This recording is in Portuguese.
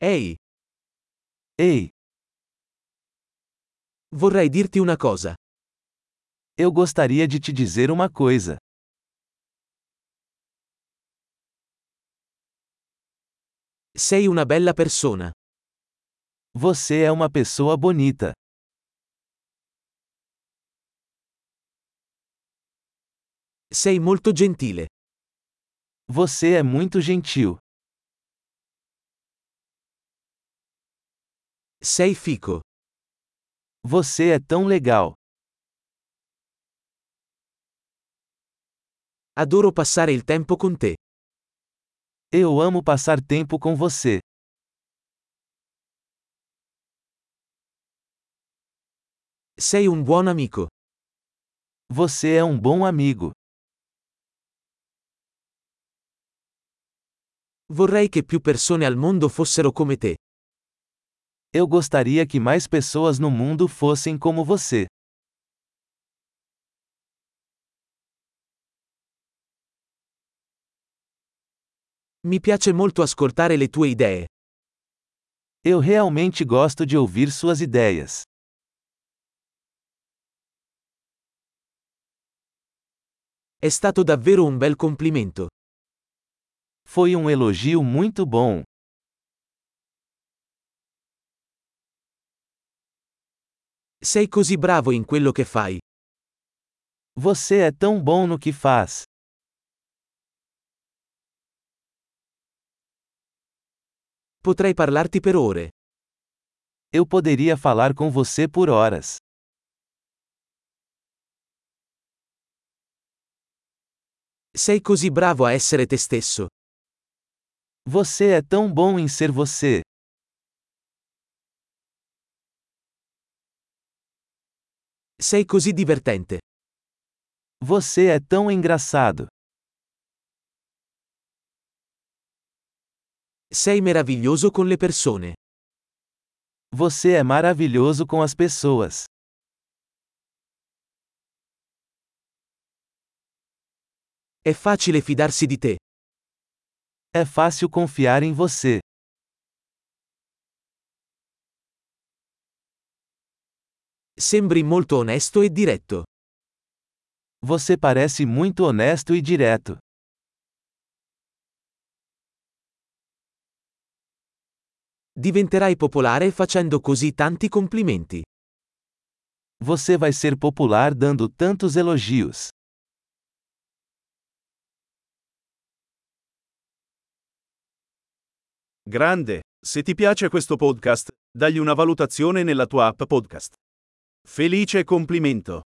Ehi, Ei, vorrei dirti una cosa. eu gostaria de te dizer uma coisa. Sei una bella persona. Você é uma pessoa bonita. Sei molto gentile. Você é muito gentil. Sei fico. Você é tão legal. Adoro passare il tempo con te. Eu amo passar tempo com você. Sei un buon amico. Você é um bom amigo. Vorrei che più persone al mondo fossero come te. Eu gostaria que mais pessoas no mundo fossem como você. Mi piace molto ascoltare le tue idee. Eu realmente gosto de ouvir suas ideias. È stato davvero un bel complimento. Foi um elogio muito bom. Sei così bravo in quello che fai. Você é tão bom no que faz. Potrei parlarti per ore. Eu poderia falar com você por horas. Sei così bravo a essere te stesso. Você é tão bom em ser você. Sei così divertente. Você é tão engraçado. Sei meraviglioso con le persone. Você é maravilhoso com as pessoas. È facile fidarsi di te. É fácil confiar em você. Sembri molto onesto e diretto. Você parece muito honesto e direto. Diventerai popolare facendo così tanti complimenti. Você vai ser popular dando tantos elogios. Grande, se ti piace questo podcast, dagli una valutazione nella tua app podcast. Felice complimento!